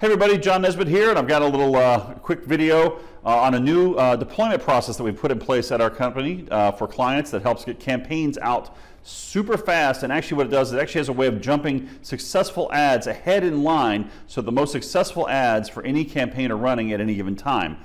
Hey everybody, John Nesbitt here, and I've got a little uh, quick video uh, on a new uh, deployment process that we put in place at our company uh, for clients that helps get campaigns out super fast. And actually, what it does is it actually has a way of jumping successful ads ahead in line, so the most successful ads for any campaign are running at any given time.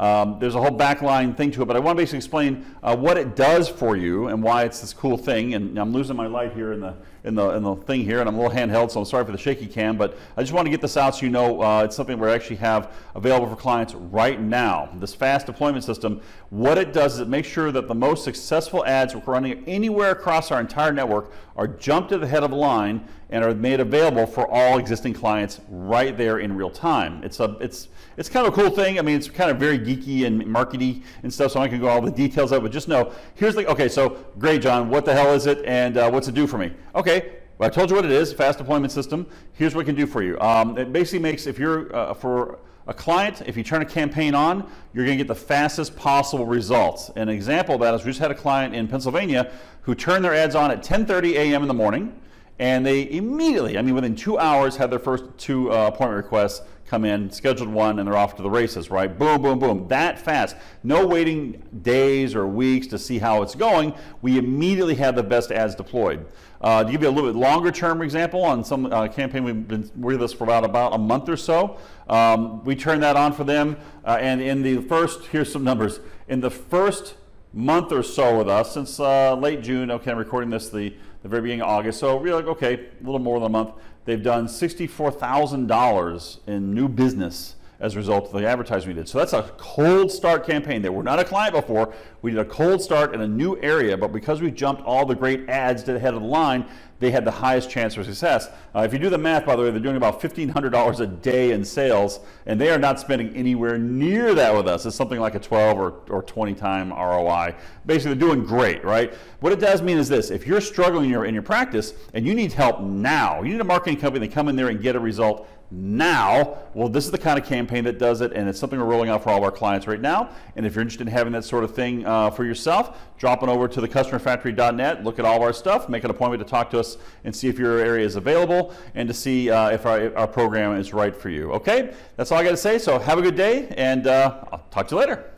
Um, there's a whole backline thing to it, but I want to basically explain uh, what it does for you and why it's this cool thing. And I'm losing my light here in the in the in the thing here, and I'm a little handheld, so I'm sorry for the shaky cam. But I just want to get this out so you know uh, it's something we actually have available for clients right now. This fast deployment system, what it does is it makes sure that the most successful ads we're running anywhere across our entire network are jumped to the head of the line and are made available for all existing clients right there in real time. It's a it's it's kind of a cool thing. I mean, it's kind of very geeky and markety and stuff, so I can go all the details of it. But just know, here's the okay. So great, John. What the hell is it, and uh, what's it do for me? Okay. Well, I told you what it is, fast deployment system. Here's what it can do for you. Um, it basically makes, if you're uh, for a client, if you turn a campaign on, you're going to get the fastest possible results. An example of that is we just had a client in Pennsylvania who turned their ads on at 10:30 a.m. in the morning and they immediately, I mean, within two hours, had their first two uh, appointment requests come in, scheduled one, and they're off to the races, right? Boom, boom, boom. That fast. No waiting days or weeks to see how it's going. We immediately have the best ads deployed. Uh, to give you a little bit longer term example, on some uh, campaign we've been with us for about, about a month or so, um, we turned that on for them, uh, and in the first, here's some numbers. In the first month or so with us, since uh, late June, okay, I'm recording this the the very beginning of August. So we're like, okay, a little more than a month. They've done $64,000 in new business as a result of the advertising we did. So that's a cold start campaign. They were not a client before. We did a cold start in a new area, but because we jumped all the great ads to the head of the line, they had the highest chance for success. Uh, if you do the math, by the way, they're doing about $1,500 a day in sales, and they are not spending anywhere near that with us. It's something like a 12 or, or 20 time ROI. Basically, they're doing great, right? What it does mean is this if you're struggling in your, in your practice and you need help now, you need a marketing company to come in there and get a result now, well, this is the kind of campaign that does it, and it's something we're rolling out for all of our clients right now. And if you're interested in having that sort of thing uh, for yourself, drop on over to thecustomerfactory.net, look at all of our stuff, make an appointment to talk to us and see if your area is available and to see uh, if, our, our, program is right for you. Okay? That's all I got to say. So have a good day, and uh, I'll talk to you later.